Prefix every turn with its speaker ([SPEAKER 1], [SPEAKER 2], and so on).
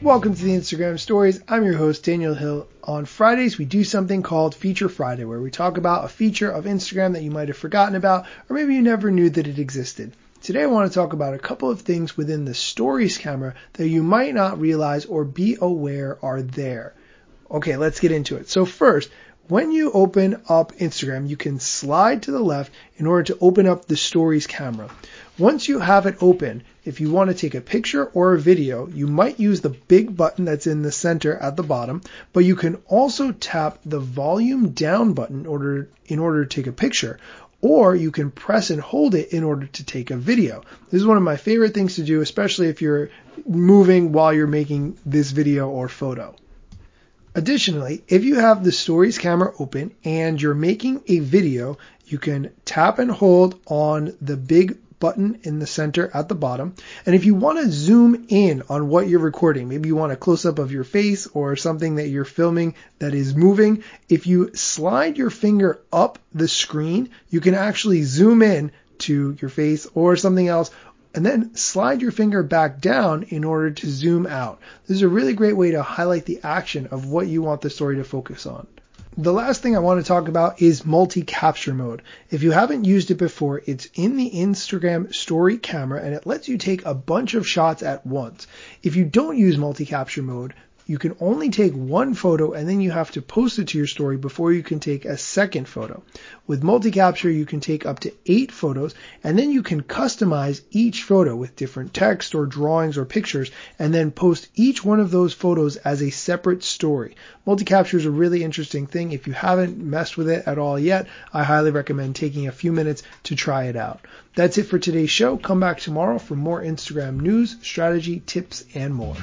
[SPEAKER 1] Welcome to the Instagram Stories. I'm your host, Daniel Hill. On Fridays, we do something called Feature Friday, where we talk about a feature of Instagram that you might have forgotten about, or maybe you never knew that it existed. Today, I want to talk about a couple of things within the Stories camera that you might not realize or be aware are there. Okay, let's get into it. So, first, when you open up Instagram, you can slide to the left in order to open up the stories camera. Once you have it open, if you want to take a picture or a video, you might use the big button that's in the center at the bottom, but you can also tap the volume down button in order, in order to take a picture. Or you can press and hold it in order to take a video. This is one of my favorite things to do, especially if you're moving while you're making this video or photo. Additionally, if you have the stories camera open and you're making a video, you can tap and hold on the big button in the center at the bottom. And if you want to zoom in on what you're recording, maybe you want a close up of your face or something that you're filming that is moving, if you slide your finger up the screen, you can actually zoom in to your face or something else and then slide your finger back down in order to zoom out. This is a really great way to highlight the action of what you want the story to focus on. The last thing I want to talk about is multi-capture mode. If you haven't used it before, it's in the Instagram story camera and it lets you take a bunch of shots at once. If you don't use multi-capture mode, you can only take one photo and then you have to post it to your story before you can take a second photo. With multi-capture, you can take up to eight photos and then you can customize each photo with different text or drawings or pictures and then post each one of those photos as a separate story. Multi-capture is a really interesting thing. If you haven't messed with it at all yet, I highly recommend taking a few minutes to try it out. That's it for today's show. Come back tomorrow for more Instagram news, strategy, tips, and more.